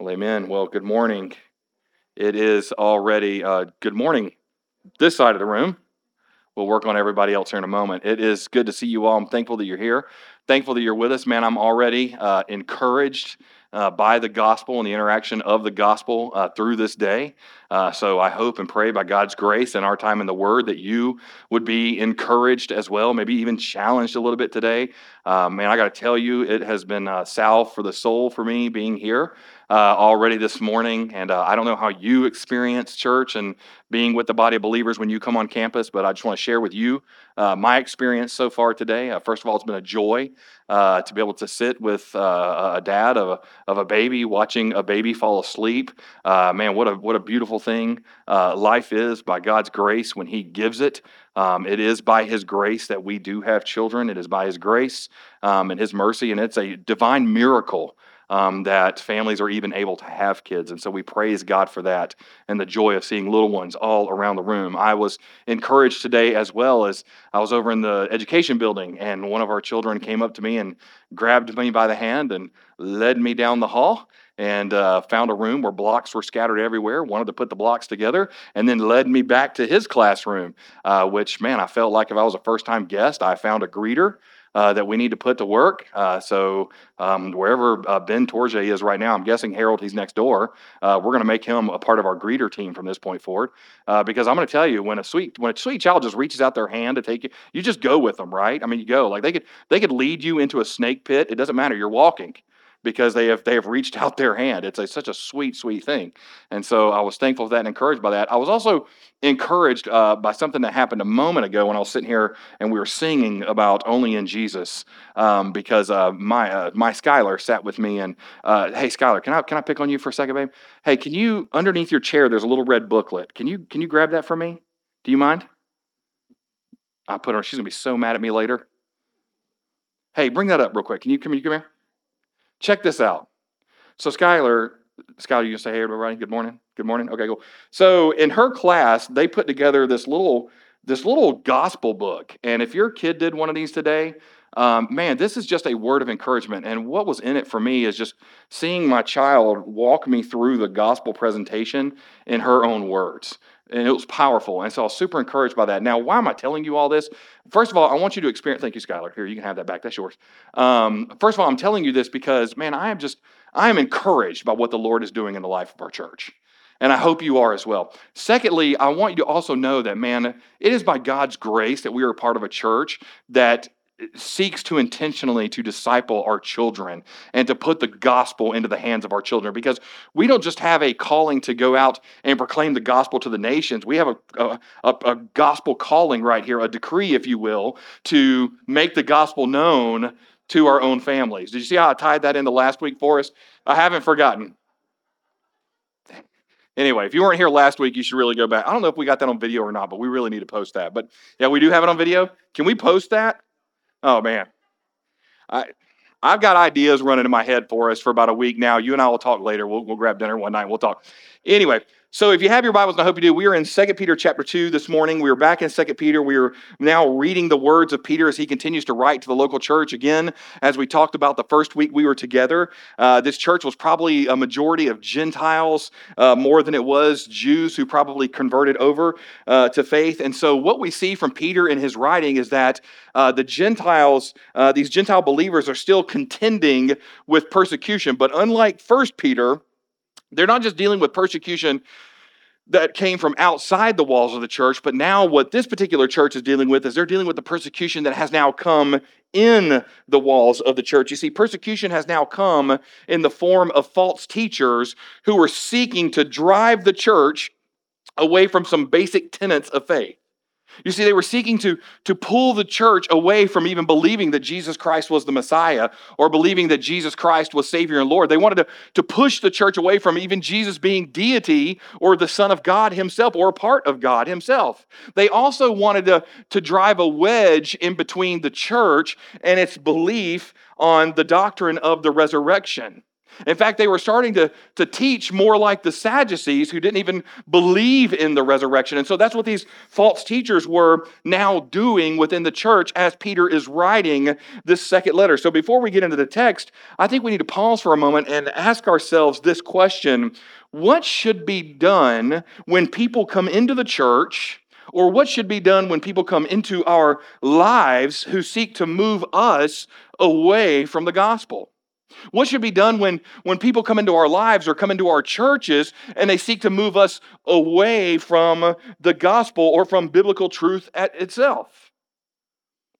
Well, amen. Well, good morning. It is already uh, good morning this side of the room. We'll work on everybody else here in a moment. It is good to see you all. I'm thankful that you're here. Thankful that you're with us, man. I'm already uh, encouraged uh, by the gospel and the interaction of the gospel uh, through this day. Uh, so I hope and pray by God's grace and our time in the Word that you would be encouraged as well, maybe even challenged a little bit today. Uh, man, I got to tell you, it has been uh, salve for the soul for me being here uh, already this morning. And uh, I don't know how you experience church and being with the body of believers when you come on campus, but I just want to share with you uh, my experience so far today. Uh, first of all, it's been a joy uh, to be able to sit with uh, a dad of a, of a baby, watching a baby fall asleep. man, what a, what a beautiful thing life is by God's grace when He gives it. Um, it is by His grace that we do have children. It is by His grace um, and His mercy, and it's a divine miracle um, that families are even able to have kids. And so we praise God for that and the joy of seeing little ones all around the room. I was encouraged today as well as I was over in the education building, and one of our children came up to me and grabbed me by the hand and led me down the hall and uh, found a room where blocks were scattered everywhere, wanted to put the blocks together, and then led me back to his classroom, uh, which, man, I felt like if I was a first time guest, I found a greeter uh, that we need to put to work. Uh, so um, wherever uh, Ben Torje is right now, I'm guessing Harold, he's next door. Uh, we're going to make him a part of our greeter team from this point forward. Uh, because I'm going to tell you, when a sweet when a sweet child just reaches out their hand to take you, you just go with them, right? I mean, you go like they could they could lead you into a snake pit. It doesn't matter. You're walking because they have they have reached out their hand. It's a, such a sweet, sweet thing. And so I was thankful for that and encouraged by that. I was also encouraged uh, by something that happened a moment ago when I was sitting here and we were singing about only in Jesus um, because uh, my uh, my Skylar sat with me and uh, hey Skylar, can I can I pick on you for a second, babe? Hey, can you underneath your chair? There's a little red booklet. Can you can you grab that for me? Do you mind? I put her. She's gonna be so mad at me later. Hey, bring that up real quick. Can you come? You come here. Check this out. So Skylar, Skylar, you say, hey, everybody, good morning. Good morning. Okay, cool. So in her class, they put together this little this little gospel book. And if your kid did one of these today, um, man, this is just a word of encouragement. And what was in it for me is just seeing my child walk me through the gospel presentation in her own words and it was powerful. And so I was super encouraged by that. Now, why am I telling you all this? First of all, I want you to experience. Thank you, Skylar. Here, you can have that back. That's yours. Um, first of all, I'm telling you this because, man, I am just I am encouraged by what the Lord is doing in the life of our church. And I hope you are as well. Secondly, I want you to also know that, man, it is by God's grace that we are a part of a church that seeks to intentionally to disciple our children and to put the gospel into the hands of our children. Because we don't just have a calling to go out and proclaim the gospel to the nations. We have a, a, a, gospel calling right here a decree if you will to make the gospel known to our own families. Did you see how i tied that into last week for us? I haven't forgotten. Anyway if you weren't here last week you should really go back. I don't know if we got that on video or not but we really need to post that. But yeah we do have it on video. Can we post that Oh man. I I've got ideas running in my head for us for about a week now. You and I will talk later. We'll, we'll grab dinner one night. We'll talk. Anyway, so if you have your Bibles, I hope you do, we are in 2 Peter chapter 2 this morning. We are back in 2 Peter. We are now reading the words of Peter as he continues to write to the local church. Again, as we talked about the first week we were together, uh, this church was probably a majority of Gentiles uh, more than it was Jews who probably converted over uh, to faith. And so what we see from Peter in his writing is that uh, the Gentiles, uh, these Gentile believers are still contending with persecution. But unlike First Peter, they're not just dealing with persecution that came from outside the walls of the church, but now what this particular church is dealing with is they're dealing with the persecution that has now come in the walls of the church. You see, persecution has now come in the form of false teachers who are seeking to drive the church away from some basic tenets of faith. You see, they were seeking to, to pull the church away from even believing that Jesus Christ was the Messiah or believing that Jesus Christ was Savior and Lord. They wanted to, to push the church away from even Jesus being deity or the Son of God Himself or a part of God Himself. They also wanted to, to drive a wedge in between the church and its belief on the doctrine of the resurrection. In fact, they were starting to, to teach more like the Sadducees who didn't even believe in the resurrection. And so that's what these false teachers were now doing within the church as Peter is writing this second letter. So before we get into the text, I think we need to pause for a moment and ask ourselves this question What should be done when people come into the church? Or what should be done when people come into our lives who seek to move us away from the gospel? What should be done when, when people come into our lives or come into our churches and they seek to move us away from the gospel or from biblical truth at itself?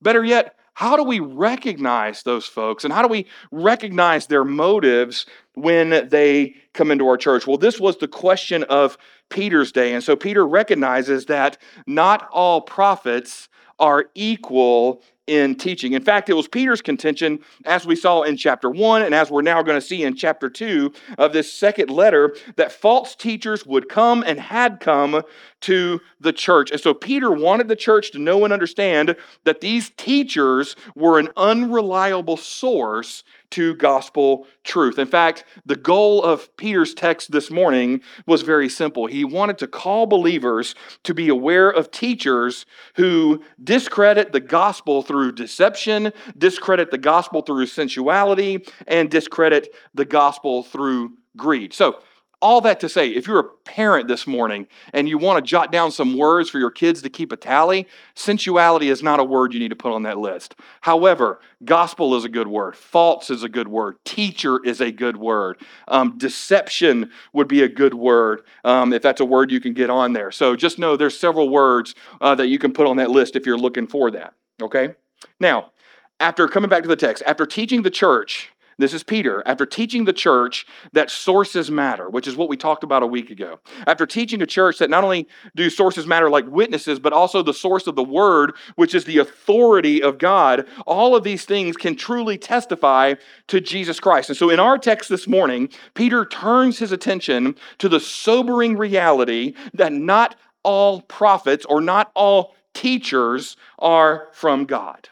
Better yet, how do we recognize those folks and how do we recognize their motives when they come into our church? Well, this was the question of Peter's day. And so Peter recognizes that not all prophets are equal in teaching. In fact, it was Peter's contention, as we saw in chapter 1 and as we're now going to see in chapter 2 of this second letter, that false teachers would come and had come to the church. And so Peter wanted the church to know and understand that these teachers were an unreliable source to gospel truth. In fact, the goal of Peter's text this morning was very simple. He wanted to call believers to be aware of teachers who discredit the gospel through deception, discredit the gospel through sensuality, and discredit the gospel through greed. So, all that to say, if you're a parent this morning and you want to jot down some words for your kids to keep a tally, sensuality is not a word you need to put on that list. However, gospel is a good word, false is a good word, teacher is a good word, um, deception would be a good word um, if that's a word you can get on there. So just know there's several words uh, that you can put on that list if you're looking for that. Okay? Now, after coming back to the text, after teaching the church, this is Peter, after teaching the church that sources matter, which is what we talked about a week ago. After teaching a church that not only do sources matter like witnesses, but also the source of the word, which is the authority of God, all of these things can truly testify to Jesus Christ. And so in our text this morning, Peter turns his attention to the sobering reality that not all prophets or not all teachers are from God.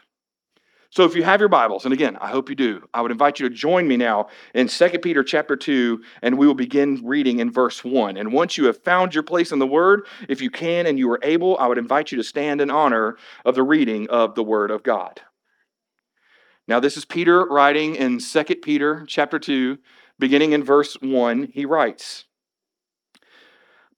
So if you have your Bibles, and again, I hope you do, I would invite you to join me now in 2 Peter chapter 2, and we will begin reading in verse 1. And once you have found your place in the Word, if you can and you are able, I would invite you to stand in honor of the reading of the Word of God. Now, this is Peter writing in 2 Peter chapter 2, beginning in verse 1. He writes,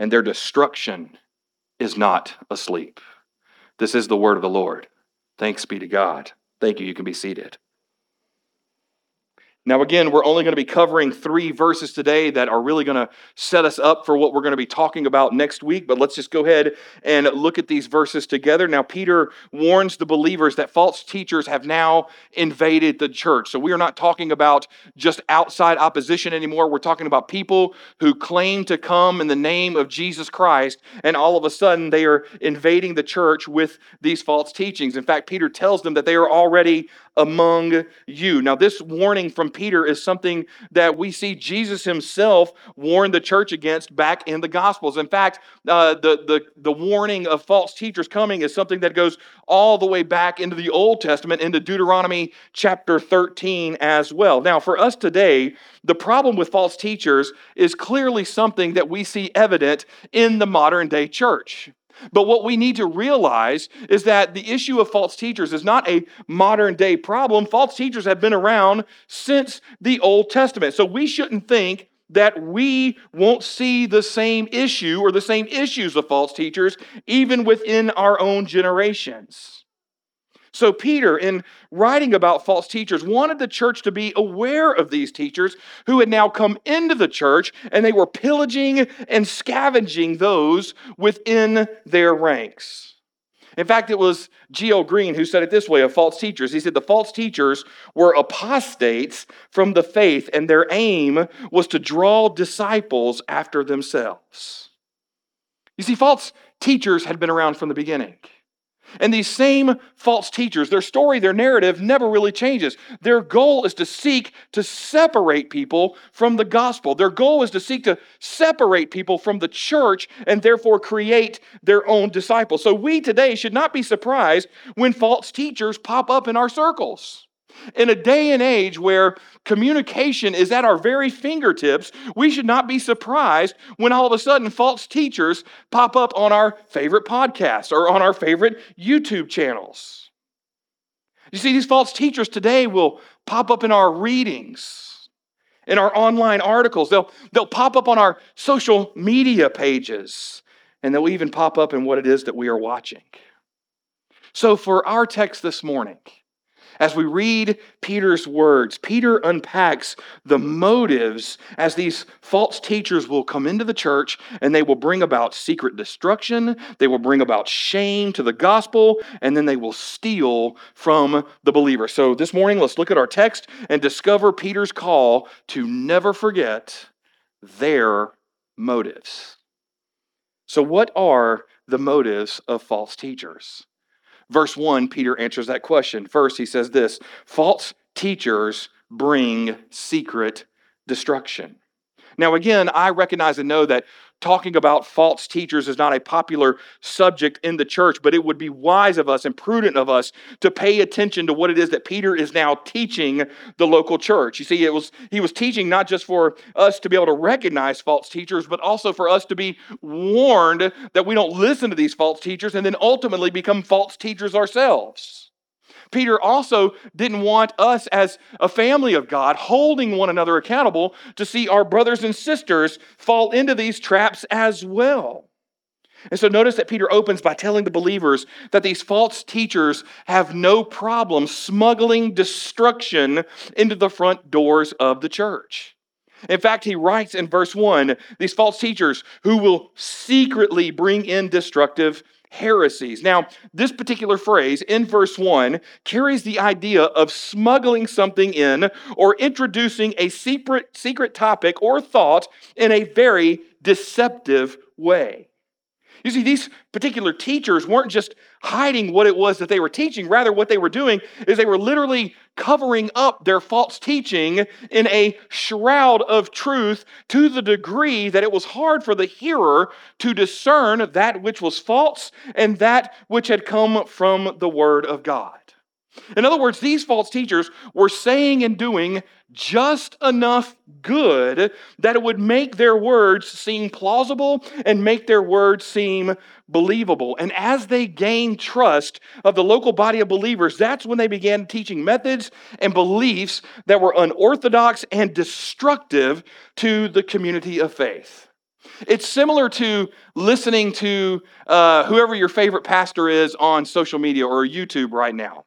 and their destruction is not asleep. This is the word of the Lord. Thanks be to God. Thank you. You can be seated. Now, again, we're only going to be covering three verses today that are really going to set us up for what we're going to be talking about next week. But let's just go ahead and look at these verses together. Now, Peter warns the believers that false teachers have now invaded the church. So we are not talking about just outside opposition anymore. We're talking about people who claim to come in the name of Jesus Christ, and all of a sudden they are invading the church with these false teachings. In fact, Peter tells them that they are already among you. Now, this warning Peter is something that we see Jesus himself warn the church against back in the Gospels. In fact, uh, the, the, the warning of false teachers coming is something that goes all the way back into the Old Testament, into Deuteronomy chapter 13 as well. Now, for us today, the problem with false teachers is clearly something that we see evident in the modern day church. But what we need to realize is that the issue of false teachers is not a modern day problem. False teachers have been around since the Old Testament. So we shouldn't think that we won't see the same issue or the same issues of false teachers even within our own generations. So, Peter, in writing about false teachers, wanted the church to be aware of these teachers who had now come into the church and they were pillaging and scavenging those within their ranks. In fact, it was G.L. Green who said it this way of false teachers. He said the false teachers were apostates from the faith, and their aim was to draw disciples after themselves. You see, false teachers had been around from the beginning. And these same false teachers, their story, their narrative never really changes. Their goal is to seek to separate people from the gospel. Their goal is to seek to separate people from the church and therefore create their own disciples. So we today should not be surprised when false teachers pop up in our circles. In a day and age where communication is at our very fingertips, we should not be surprised when all of a sudden false teachers pop up on our favorite podcasts or on our favorite YouTube channels. You see, these false teachers today will pop up in our readings, in our online articles. They'll, they'll pop up on our social media pages, and they'll even pop up in what it is that we are watching. So, for our text this morning, as we read Peter's words, Peter unpacks the motives as these false teachers will come into the church and they will bring about secret destruction, they will bring about shame to the gospel, and then they will steal from the believer. So this morning, let's look at our text and discover Peter's call to never forget their motives. So, what are the motives of false teachers? Verse 1, Peter answers that question. First, he says this false teachers bring secret destruction. Now, again, I recognize and know that talking about false teachers is not a popular subject in the church, but it would be wise of us and prudent of us to pay attention to what it is that Peter is now teaching the local church. You see, it was he was teaching not just for us to be able to recognize false teachers, but also for us to be warned that we don't listen to these false teachers and then ultimately become false teachers ourselves. Peter also didn't want us as a family of God holding one another accountable to see our brothers and sisters fall into these traps as well. And so notice that Peter opens by telling the believers that these false teachers have no problem smuggling destruction into the front doors of the church. In fact, he writes in verse 1 these false teachers who will secretly bring in destructive heresies. Now, this particular phrase in verse 1 carries the idea of smuggling something in or introducing a secret, secret topic or thought in a very deceptive way. You see, these particular teachers weren't just hiding what it was that they were teaching. Rather, what they were doing is they were literally covering up their false teaching in a shroud of truth to the degree that it was hard for the hearer to discern that which was false and that which had come from the Word of God. In other words, these false teachers were saying and doing just enough good that it would make their words seem plausible and make their words seem believable. And as they gained trust of the local body of believers, that's when they began teaching methods and beliefs that were unorthodox and destructive to the community of faith. It's similar to listening to uh, whoever your favorite pastor is on social media or YouTube right now.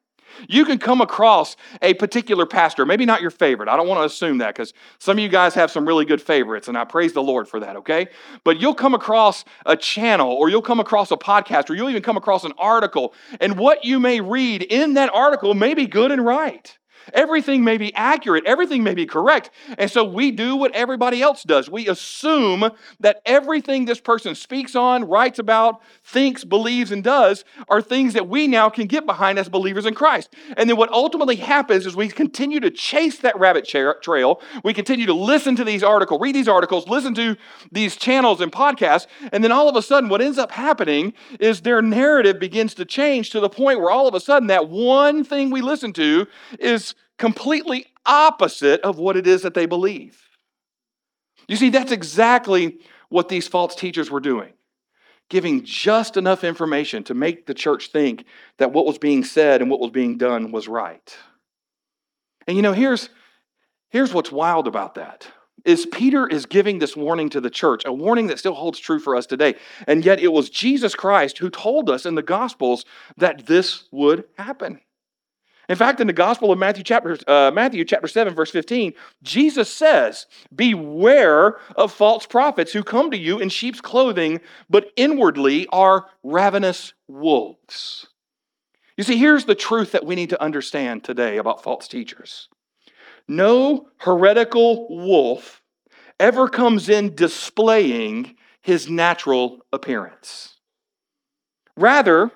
You can come across a particular pastor, maybe not your favorite. I don't want to assume that because some of you guys have some really good favorites, and I praise the Lord for that, okay? But you'll come across a channel, or you'll come across a podcast, or you'll even come across an article, and what you may read in that article may be good and right. Everything may be accurate, everything may be correct. And so we do what everybody else does. We assume that everything this person speaks on, writes about, thinks, believes, and does are things that we now can get behind as believers in Christ. And then what ultimately happens is we continue to chase that rabbit trail. We continue to listen to these articles, read these articles, listen to these channels and podcasts. And then all of a sudden, what ends up happening is their narrative begins to change to the point where all of a sudden that one thing we listen to is completely opposite of what it is that they believe. You see, that's exactly what these false teachers were doing giving just enough information to make the church think that what was being said and what was being done was right. And you know, here's, here's what's wild about that is Peter is giving this warning to the church, a warning that still holds true for us today. And yet it was Jesus Christ who told us in the Gospels that this would happen. In fact, in the Gospel of Matthew chapter, uh, Matthew chapter 7, verse 15, Jesus says, Beware of false prophets who come to you in sheep's clothing, but inwardly are ravenous wolves. You see, here's the truth that we need to understand today about false teachers. No heretical wolf ever comes in displaying his natural appearance. Rather,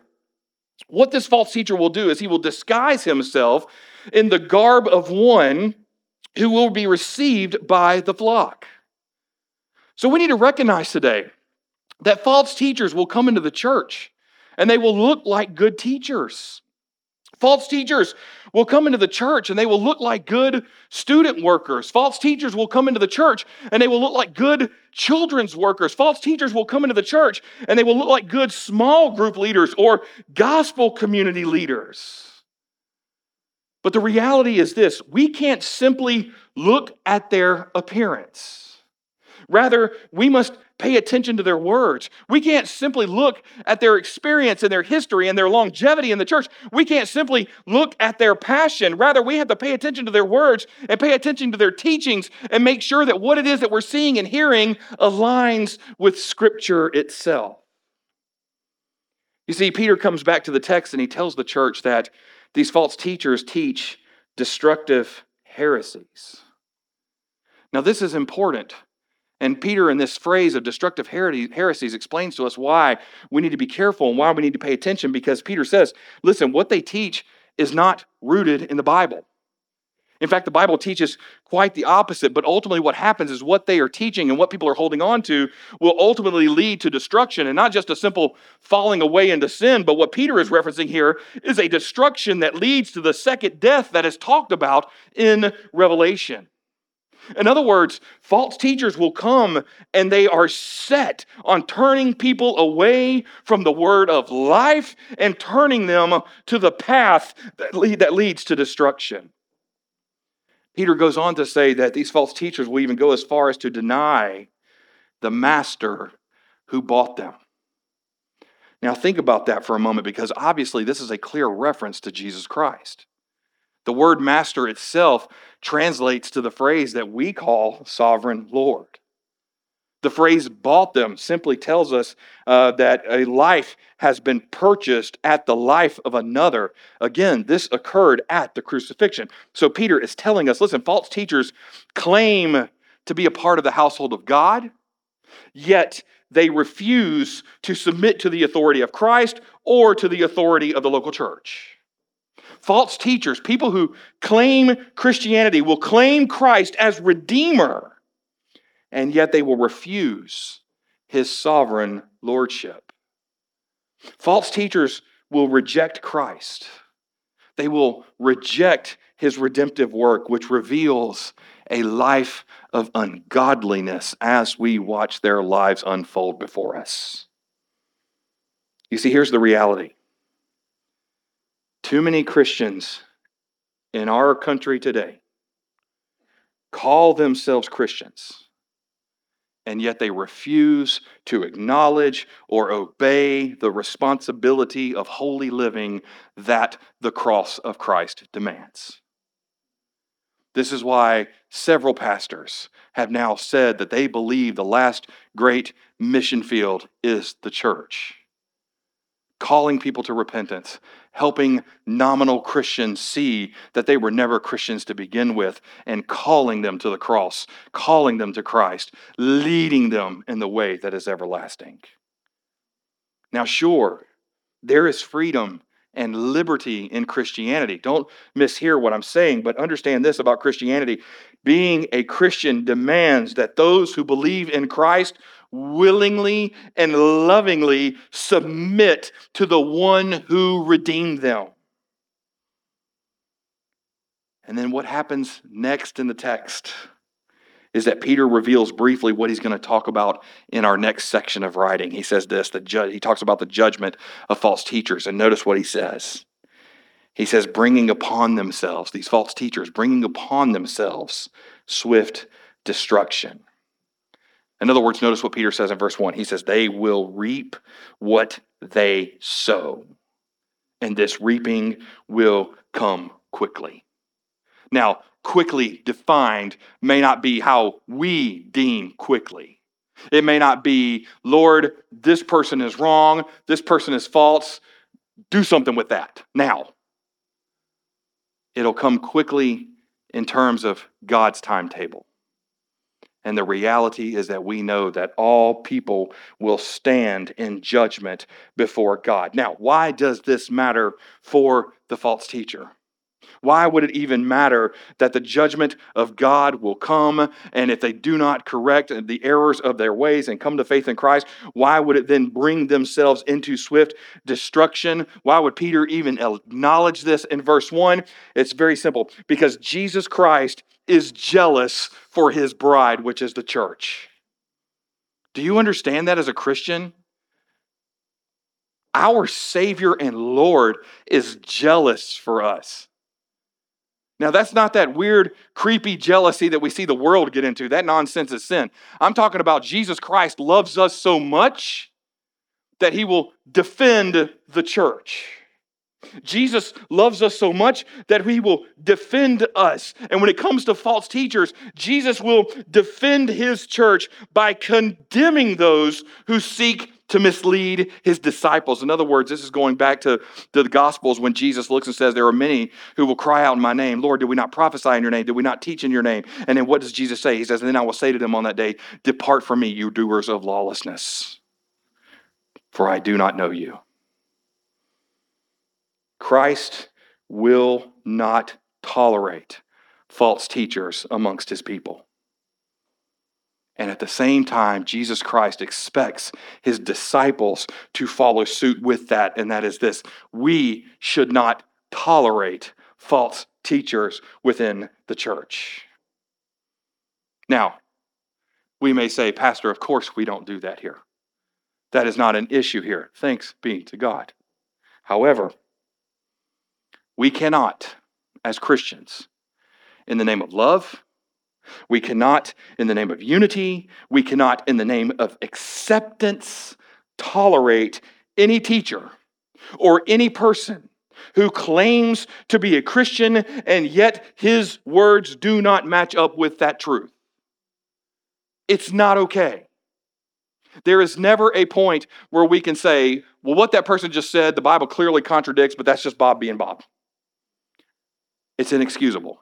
what this false teacher will do is he will disguise himself in the garb of one who will be received by the flock. So we need to recognize today that false teachers will come into the church and they will look like good teachers. False teachers will come into the church and they will look like good student workers. False teachers will come into the church and they will look like good children's workers. False teachers will come into the church and they will look like good small group leaders or gospel community leaders. But the reality is this we can't simply look at their appearance. Rather, we must pay attention to their words. We can't simply look at their experience and their history and their longevity in the church. We can't simply look at their passion. Rather, we have to pay attention to their words and pay attention to their teachings and make sure that what it is that we're seeing and hearing aligns with Scripture itself. You see, Peter comes back to the text and he tells the church that these false teachers teach destructive heresies. Now, this is important and Peter, in this phrase of destructive heresies, explains to us why we need to be careful and why we need to pay attention because Peter says, listen, what they teach is not rooted in the Bible. In fact, the Bible teaches quite the opposite, but ultimately, what happens is what they are teaching and what people are holding on to will ultimately lead to destruction and not just a simple falling away into sin, but what Peter is referencing here is a destruction that leads to the second death that is talked about in Revelation. In other words, false teachers will come and they are set on turning people away from the word of life and turning them to the path that, lead, that leads to destruction. Peter goes on to say that these false teachers will even go as far as to deny the master who bought them. Now, think about that for a moment because obviously this is a clear reference to Jesus Christ. The word master itself translates to the phrase that we call sovereign Lord. The phrase bought them simply tells us uh, that a life has been purchased at the life of another. Again, this occurred at the crucifixion. So Peter is telling us listen, false teachers claim to be a part of the household of God, yet they refuse to submit to the authority of Christ or to the authority of the local church. False teachers, people who claim Christianity, will claim Christ as Redeemer, and yet they will refuse his sovereign lordship. False teachers will reject Christ. They will reject his redemptive work, which reveals a life of ungodliness as we watch their lives unfold before us. You see, here's the reality too many Christians in our country today call themselves Christians, and yet they refuse to acknowledge or obey the responsibility of holy living that the cross of Christ demands. This is why several pastors have now said that they believe the last great mission field is the church calling people to repentance, helping nominal Christians see that they were never Christians to begin with, and calling them to the cross, calling them to Christ, leading them in the way that is everlasting. Now, sure, there is freedom and liberty in Christianity. Don't mishear what I'm saying, but understand this about Christianity. Being a Christian demands that those who believe in Christ willingly and lovingly submit to the one who redeemed them. And then what happens next in the text is that Peter reveals briefly what he's going to talk about in our next section of writing. He says this, the ju- he talks about the judgment of false teachers and notice what he says. He says bringing upon themselves these false teachers bringing upon themselves swift destruction. In other words, notice what Peter says in verse 1. He says, They will reap what they sow, and this reaping will come quickly. Now, quickly defined may not be how we deem quickly. It may not be, Lord, this person is wrong, this person is false, do something with that now. It'll come quickly in terms of God's timetable. And the reality is that we know that all people will stand in judgment before God. Now, why does this matter for the false teacher? Why would it even matter that the judgment of God will come? And if they do not correct the errors of their ways and come to faith in Christ, why would it then bring themselves into swift destruction? Why would Peter even acknowledge this in verse 1? It's very simple because Jesus Christ is jealous for his bride, which is the church. Do you understand that as a Christian? Our Savior and Lord is jealous for us. Now, that's not that weird, creepy jealousy that we see the world get into. That nonsense is sin. I'm talking about Jesus Christ loves us so much that he will defend the church. Jesus loves us so much that he will defend us. And when it comes to false teachers, Jesus will defend his church by condemning those who seek to mislead his disciples. In other words, this is going back to, the Gospels when Jesus looks and says, There are many who will cry out in my name, Lord, did we not prophesy in your name? Did we not teach in your name? And then what does Jesus say? He says, then I will say to them on that day, Depart from me, you doers of lawlessness, for I do not know you. Christ will not tolerate false teachers amongst his people. And at the same time, Jesus Christ expects his disciples to follow suit with that, and that is this we should not tolerate false teachers within the church. Now, we may say, Pastor, of course we don't do that here. That is not an issue here. Thanks be to God. However, we cannot, as Christians, in the name of love, we cannot, in the name of unity, we cannot, in the name of acceptance, tolerate any teacher or any person who claims to be a Christian and yet his words do not match up with that truth. It's not okay. There is never a point where we can say, well, what that person just said, the Bible clearly contradicts, but that's just Bob being Bob. It's inexcusable.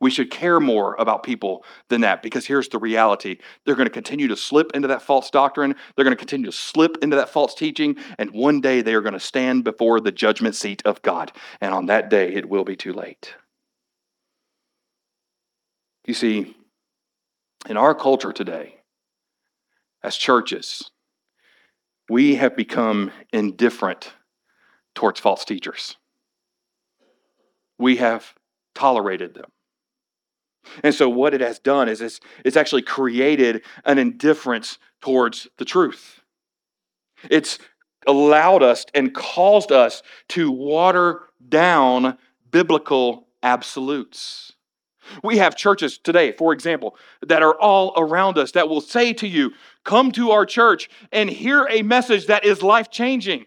We should care more about people than that because here's the reality. They're going to continue to slip into that false doctrine. They're going to continue to slip into that false teaching. And one day they are going to stand before the judgment seat of God. And on that day, it will be too late. You see, in our culture today, as churches, we have become indifferent towards false teachers we have tolerated them. And so, what it has done is it's, it's actually created an indifference towards the truth. It's allowed us and caused us to water down biblical absolutes. We have churches today, for example, that are all around us that will say to you, Come to our church and hear a message that is life changing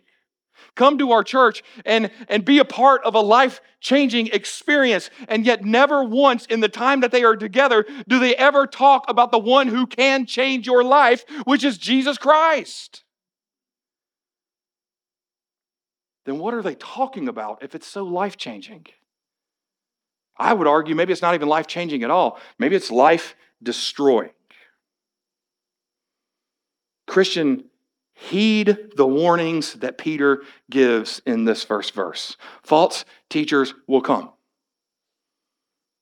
come to our church and, and be a part of a life changing experience. And yet, never once in the time that they are together do they ever talk about the one who can change your life, which is Jesus Christ. Then what are they talking about if it's so life changing? I would argue maybe it's not even life changing at all. Maybe it's life destroying. Christian Heed the warnings that Peter gives in this first verse. False teachers will come.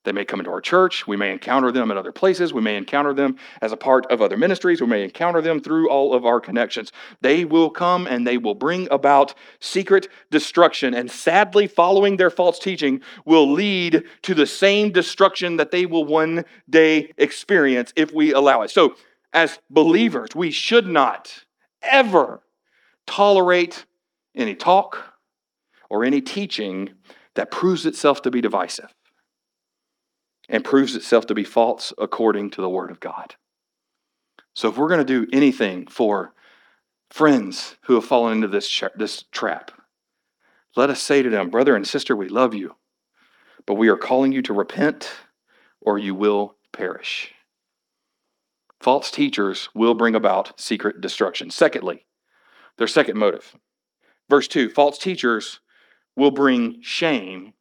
They may come into our church. We may encounter them at other places. We may encounter them as a part of other ministries. We may encounter them through all of our connections. They will come and they will bring about secret destruction. And sadly, following their false teaching will lead to the same destruction that they will one day experience if we allow it. So, as believers, we should not ever tolerate any talk or any teaching that proves itself to be divisive and proves itself to be false according to the Word of God. So, if we're going to do anything for friends who have fallen into this, this trap, let us say to them, Brother and sister, we love you. but we are calling you to repent or you will perish. False teachers will bring about secret destruction. Secondly, their second motive. Verse 2 false teachers will bring shame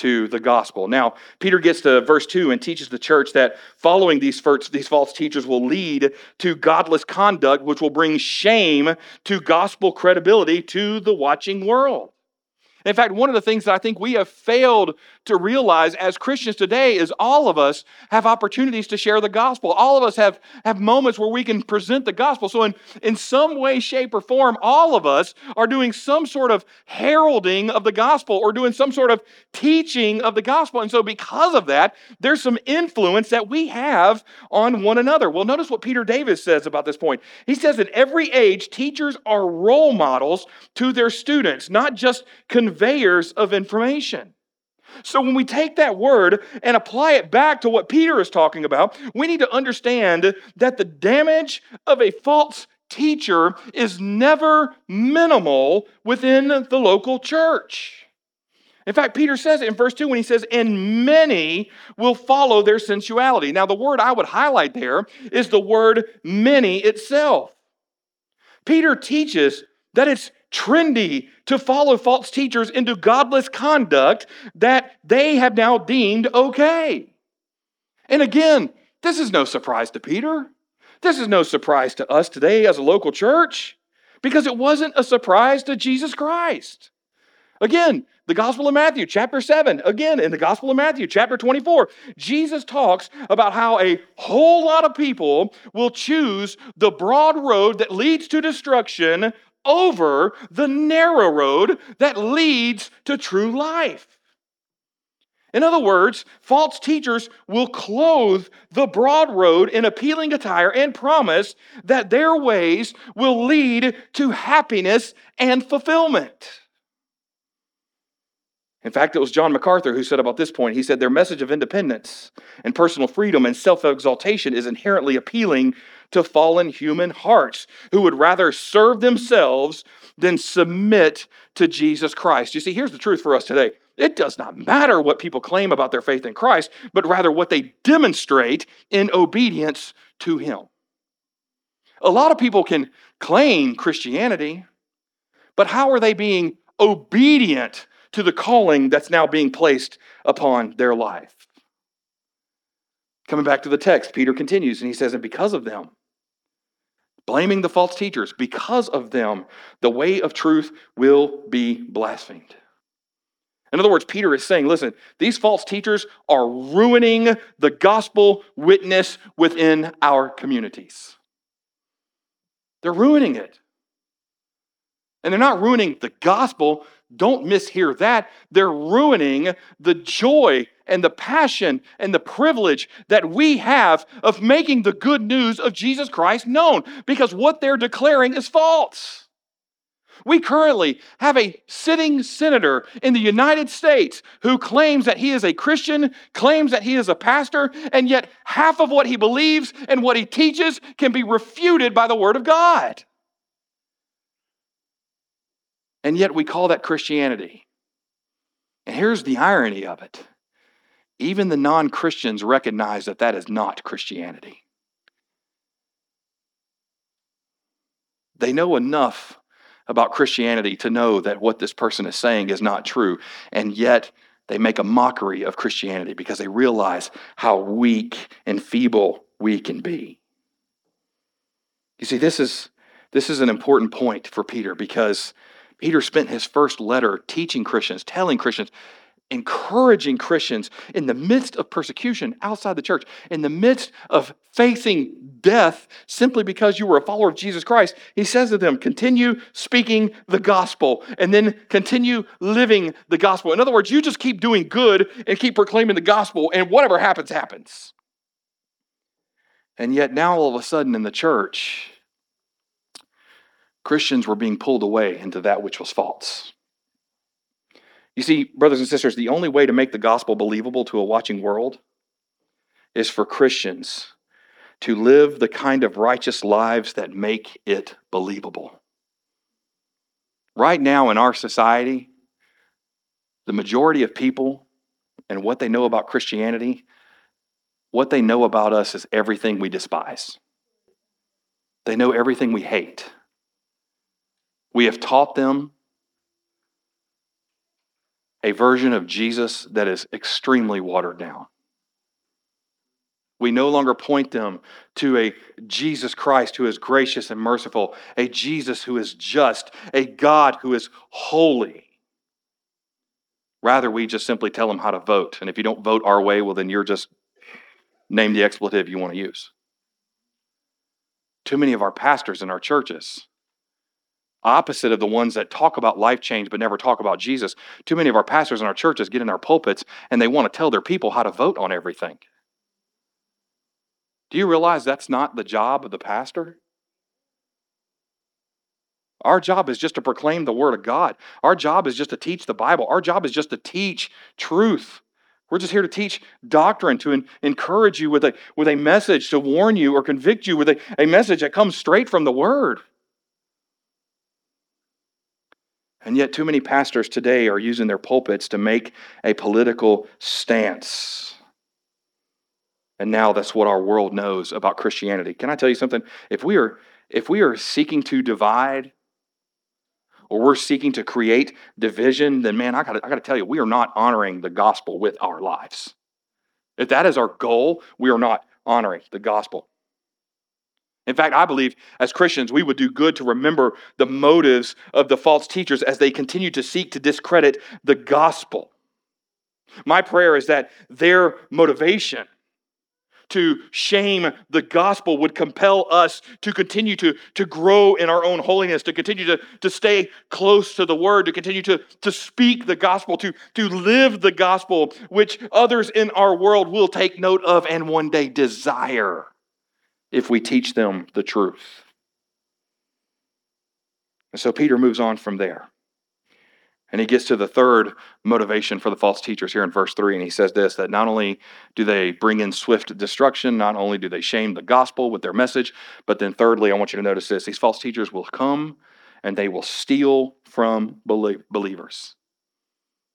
to the gospel. Now, Peter gets to verse 2 and teaches the church that following these, first, these false teachers will lead to godless conduct, which will bring shame to gospel credibility to the watching world. In fact, one of the things that I think we have failed to realize as Christians today is all of us have opportunities to share the gospel. All of us have, have moments where we can present the gospel. So, in, in some way, shape, or form, all of us are doing some sort of heralding of the gospel or doing some sort of teaching of the gospel. And so, because of that, there's some influence that we have on one another. Well, notice what Peter Davids says about this point. He says, in every age, teachers are role models to their students, not just conveyors of information. So, when we take that word and apply it back to what Peter is talking about, we need to understand that the damage of a false teacher is never minimal within the local church. In fact, Peter says it in verse 2 when he says, And many will follow their sensuality. Now, the word I would highlight there is the word many itself. Peter teaches that it's trendy to follow false teachers into godless conduct that they have now deemed okay. And again, this is no surprise to Peter. This is no surprise to us today as a local church because it wasn't a surprise to Jesus Christ. Again, the Gospel of Matthew, chapter 7. Again, in the Gospel of Matthew, chapter 24, Jesus talks about how a whole lot of people will choose the broad road that leads to destruction over the narrow road that leads to true life. In other words, false teachers will clothe the broad road in appealing attire and promise that their ways will lead to happiness and fulfillment. In fact, it was John MacArthur who said about this point, he said, Their message of independence and personal freedom and self exaltation is inherently appealing to fallen human hearts who would rather serve themselves than submit to Jesus Christ. You see, here's the truth for us today it does not matter what people claim about their faith in Christ, but rather what they demonstrate in obedience to Him. A lot of people can claim Christianity, but how are they being obedient to the calling that's now being placed upon their life? Coming back to the text, Peter continues and he says, And because of them, blaming the false teachers. Because of them, the way of truth will be blasphemed. In other words, Peter is saying, listen, these false teachers are ruining the gospel witness within our communities. They're ruining it. And they're not ruining the gospel, don't mishear that. They're ruining the joy and the passion and the privilege that we have of making the good news of Jesus Christ known because what they're declaring is false. We currently have a sitting senator in the United States who claims that he is a Christian, claims that he is a pastor, and yet half of what he believes and what he teaches can be refuted by the Word of God. And yet we call that Christianity. And here's the irony of it even the non Christians recognize that that is not Christianity. They know enough about Christianity to know that what this person is saying is not true. And yet they make a mockery of Christianity because they realize how weak and feeble we can be. You see, this is, this is an important point for Peter because Peter spent his first letter teaching Christians, telling Christians, encouraging Christians in the midst of persecution outside the church, in the midst of facing death simply because you were a follower of Jesus Christ. He says to them, continue speaking the gospel and then continue living the gospel. In other words, you just keep doing good and keep proclaiming the gospel, and whatever happens, happens. And yet, now all of a sudden in the church, Christians were being pulled away into that which was false. You see, brothers and sisters, the only way to make the gospel believable to a watching world is for Christians to live the kind of righteous lives that make it believable. Right now in our society, the majority of people and what they know about Christianity, what they know about us is everything we despise. They know everything we hate. We have taught them a version of Jesus that is extremely watered down. We no longer point them to a Jesus Christ who is gracious and merciful, a Jesus who is just, a God who is holy. Rather, we just simply tell them how to vote. And if you don't vote our way, well, then you're just name the expletive you want to use. Too many of our pastors in our churches, opposite of the ones that talk about life change but never talk about Jesus, too many of our pastors in our churches get in our pulpits and they want to tell their people how to vote on everything. Do you realize that's not the job of the pastor? Our job is just to proclaim the Word of God. Our job is just to teach the Bible. Our job is just to teach truth. We're just here to teach doctrine, to encourage you with a, with a message, to warn you or convict you with a, a message that comes straight from the Word. And yet, too many pastors today are using their pulpits to make a political stance. And now that's what our world knows about Christianity. Can I tell you something? If we are, if we are seeking to divide or we're seeking to create division, then man, I gotta, I gotta tell you, we are not honoring the gospel with our lives. If that is our goal, we are not honoring the gospel. In fact, I believe as Christians, we would do good to remember the motives of the false teachers as they continue to seek to discredit the gospel. My prayer is that their motivation to shame the gospel would compel us to continue to, to grow in our own holiness, to continue to, to stay close to the word, to continue to, to speak the gospel, to, to live the gospel, which others in our world will take note of and one day desire if we teach them the truth. And so Peter moves on from there. And he gets to the third motivation for the false teachers here in verse 3, and he says this that not only do they bring in swift destruction, not only do they shame the gospel with their message, but then thirdly, I want you to notice this these false teachers will come and they will steal from believers.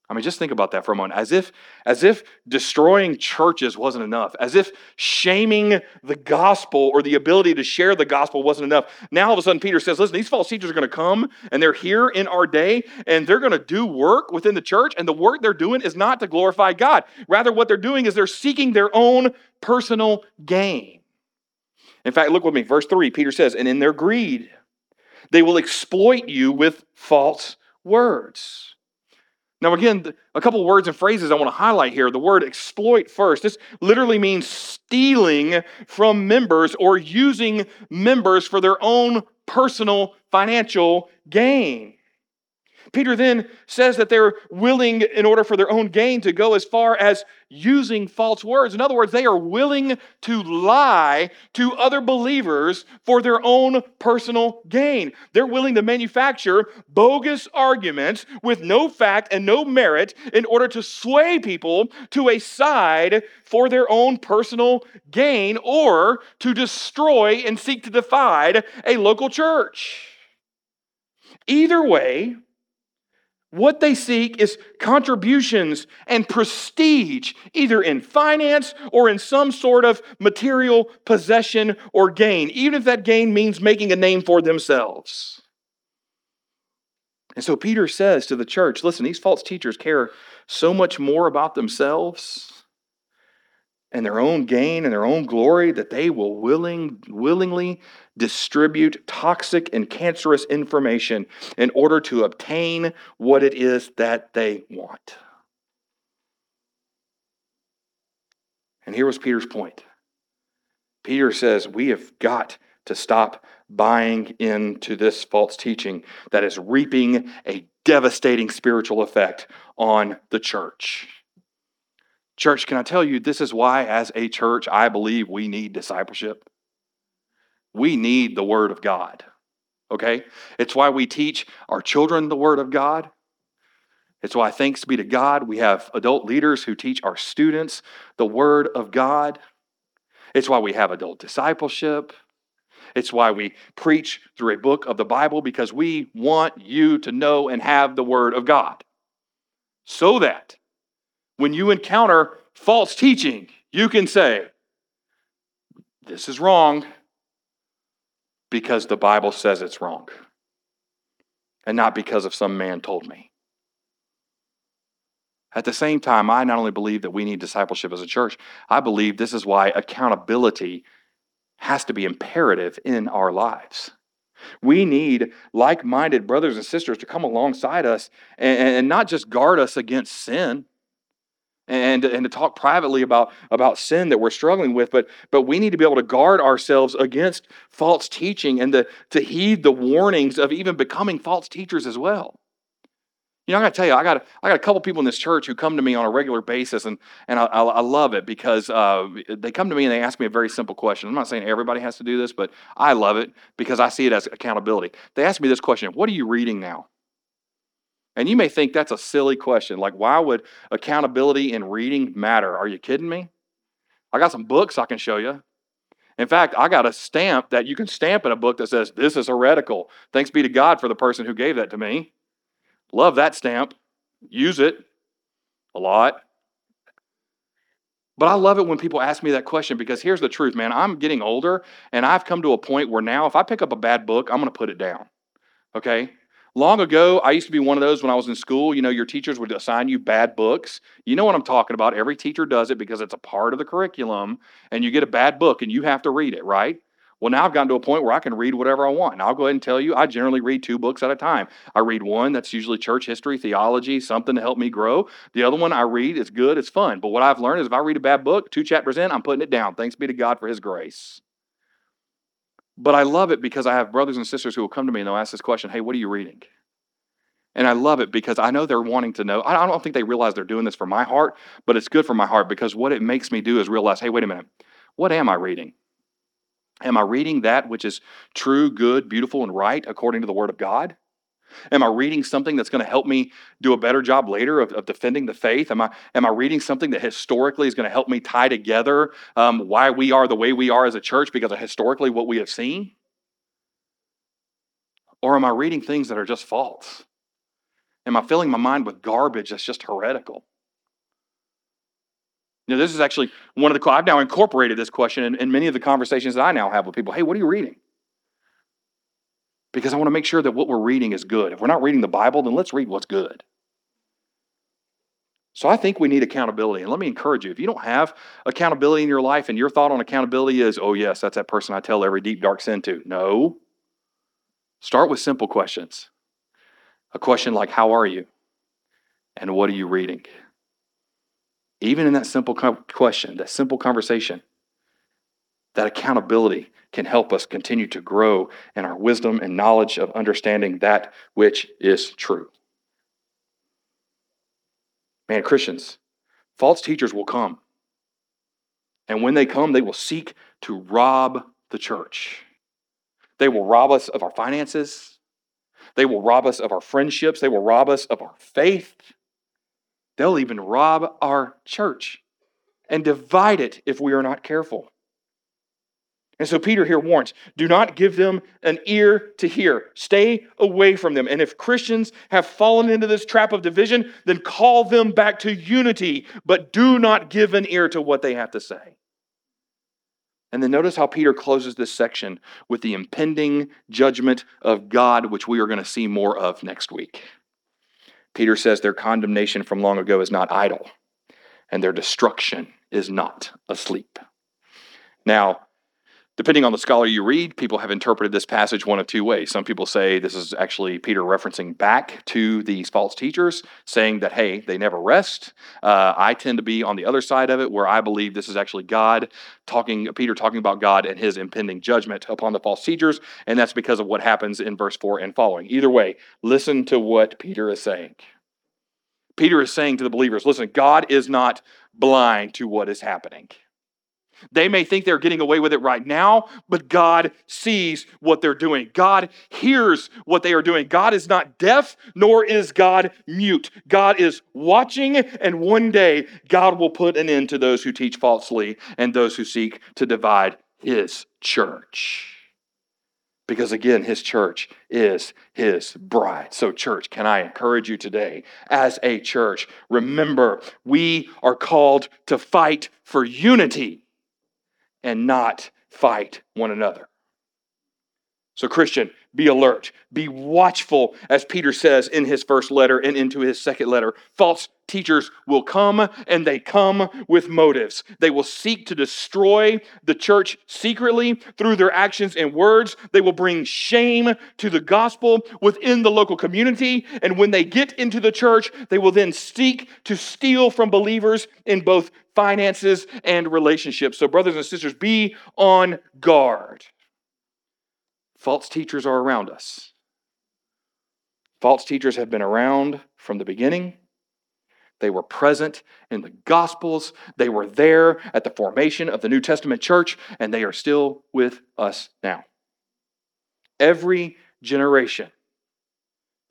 I mean, just think about that for a moment. As if, as if destroying churches wasn't enough, as if shaming the gospel or the ability to share the gospel wasn't enough. Now all of a sudden, Peter says, listen, these false teachers are going to come and they're here in our day and they're going to do work within the church. And the work they're doing is not to glorify God. Rather, what they're doing is they're seeking their own personal gain. In fact, look with me, verse 3, Peter says, and in their greed, they will exploit you with false words. Now, again, a couple words and phrases I want to highlight here. The word exploit first. This literally means stealing from members or using members for their own personal financial gain. Peter then says that they're willing, in order for their own gain, to go as far as using false words. In other words, they are willing to lie to other believers for their own personal gain. They're willing to manufacture bogus arguments with no fact and no merit in order to sway people to a side for their own personal gain or to destroy and seek to divide a local church. Either way, what they seek is contributions and prestige, either in finance or in some sort of material possession or gain, even if that gain means making a name for themselves. And so Peter says to the church listen, these false teachers care so much more about themselves and their own gain and their own glory that they will willing, willingly distribute toxic and cancerous information in order to obtain what it is that they want. And here was Peter's point. Peter says, We have got to stop buying into this false teaching that is reaping a devastating spiritual effect on the church. Church, can I tell you, this is why, as a church, I believe we need discipleship. We need the Word of God, okay? It's why we teach our children the Word of God. It's why, thanks be to God, we have adult leaders who teach our students the Word of God. It's why we have adult discipleship. It's why we preach through a book of the Bible because we want you to know and have the Word of God so that When you encounter false teaching, you can say, This is wrong because the Bible says it's wrong, and not because of some man told me. At the same time, I not only believe that we need discipleship as a church, I believe this is why accountability has to be imperative in our lives. We need like minded brothers and sisters to come alongside us and, and, not just guard us against sin and, and to talk privately about, about sin that we're struggling with, but, but we need to be able to guard ourselves against false teaching and to, to heed the warnings of even becoming false teachers as well. You know, I got to tell you, I got I got a couple people in this church who come to me on a regular basis, and and I, I, I love it because uh, they come to me and they ask me a very simple question. I'm not saying everybody has to do this, but I love it because I see it as accountability. They ask me this question: What are you reading now? And you may think that's a silly question. Like, why would accountability in reading matter? Are you kidding me? I got some books I can show you. In fact, I got a stamp that you can stamp in a book that says, This is heretical. Thanks be to God for the person who gave that to me. Love that stamp. Use it a lot. But I love it when people ask me that question because here's the truth, man. I'm getting older and I've come to a point where now if I pick up a bad book, I'm going to put it down. Okay? Long ago, I used to be one of those when I was in school. You know, your teachers would assign you bad books. You know what I'm talking about. Every teacher does it because it's a part of the curriculum, and you get a bad book and you have to read it, right? Well, now I've gotten to a point where I can read whatever I want. And I'll go ahead and tell you, I generally read two books at a time. I read one that's usually church history, theology, something to help me grow. The other one I read is good, it's fun. But what I've learned is if I read a bad book, two chapters in, I'm putting it down. Thanks be to God for His grace. But I love it because I have brothers and sisters who will come to me and they'll ask this question Hey, what are you reading? And I love it because I know they're wanting to know. I don't think they realize they're doing this for my heart, but it's good for my heart because what it makes me do is realize hey, wait a minute, what am I reading? Am I reading that which is true, good, beautiful, and right according to the Word of God? Am I reading something that's going to help me do a better job later of, of, defending the faith? Am I, am I reading something that historically is going to help me tie together um, why we are the way we are as a church because of historically what we have seen? Or am I reading things that are just false? Am I filling my mind with garbage that's just heretical? You know, this is actually one of the, I've now incorporated this question in, in many of the conversations that I now have with people. Hey, what are you reading? Because I want to make sure that what we're reading is good. If we're not reading the Bible, then let's read what's good. So I think we need accountability. And let me encourage you if you don't have accountability in your life and your thought on accountability is, oh, yes, that's that person I tell every deep, dark sin to. No. Start with simple questions. A question like, How are you? And what are you reading? Even in that simple question, that simple conversation, that accountability can help us continue to grow in our wisdom and knowledge of understanding that which is true. Man, Christians, false teachers will come. And when they come, they will seek to rob the church. They will rob us of our finances. They will rob us of our friendships. They will rob us of our faith. They'll even rob our church and divide it if we are not careful. And so Peter here warns do not give them an ear to hear. Stay away from them. And if Christians have fallen into this trap of division, then call them back to unity, but do not give an ear to what they have to say. And then notice how Peter closes this section with the impending judgment of God, which we are going to see more of next week. Peter says their condemnation from long ago is not idle, and their destruction is not asleep. Now, Depending on the scholar you read, people have interpreted this passage one of two ways. Some people say this is actually Peter referencing back to these false teachers, saying that, hey, they never rest. Uh, I tend to be on the other side of it, where I believe this is actually God talking, Peter talking about God and his impending judgment upon the false teachers, and that's because of what happens in verse 4 and following. Either way, listen to what Peter is saying. Peter is saying to the believers, listen, God is not blind to what is happening. They may think they're getting away with it right now, but God sees what they're doing. God hears what they are doing. God is not deaf, nor is God mute. God is watching, and one day God will put an end to those who teach falsely and those who seek to divide his church. Because again, his church is his bride. So, church, can I encourage you today as a church? Remember, we are called to fight for unity and not fight one another. So, Christian, be alert, be watchful, as Peter says in his first letter and into his second letter. False teachers will come and they come with motives. They will seek to destroy the church secretly through their actions and words. They will bring shame to the gospel within the local community. And when they get into the church, they will then seek to steal from believers in both finances and relationships. So, brothers and sisters, be on guard. False teachers are around us. False teachers have been around from the beginning. They were present in the Gospels. They were there at the formation of the New Testament church, and they are still with us now. Every generation,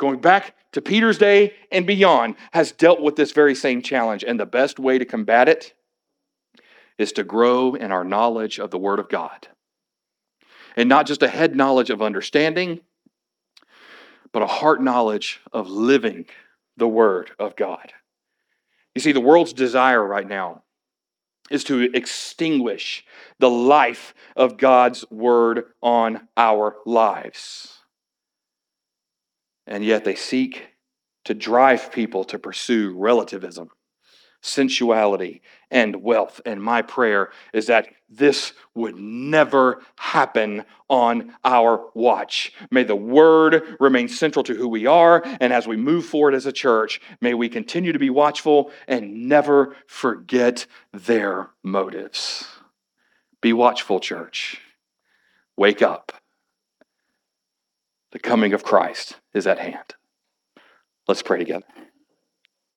going back to Peter's day and beyond, has dealt with this very same challenge. And the best way to combat it is to grow in our knowledge of the Word of God and not just a head knowledge of understanding, but a heart knowledge of living the Word of God. You see, the world's desire right now is to extinguish the life of God's Word on our lives. And yet they seek to drive people to pursue relativism sensuality, and wealth. And my prayer is that this would never happen on our watch. May the word remain central to who we are. And as we move forward as a church, may we continue to be watchful and never forget their motives. Be watchful, church. Wake up. The coming of Christ is at hand. Let's pray together.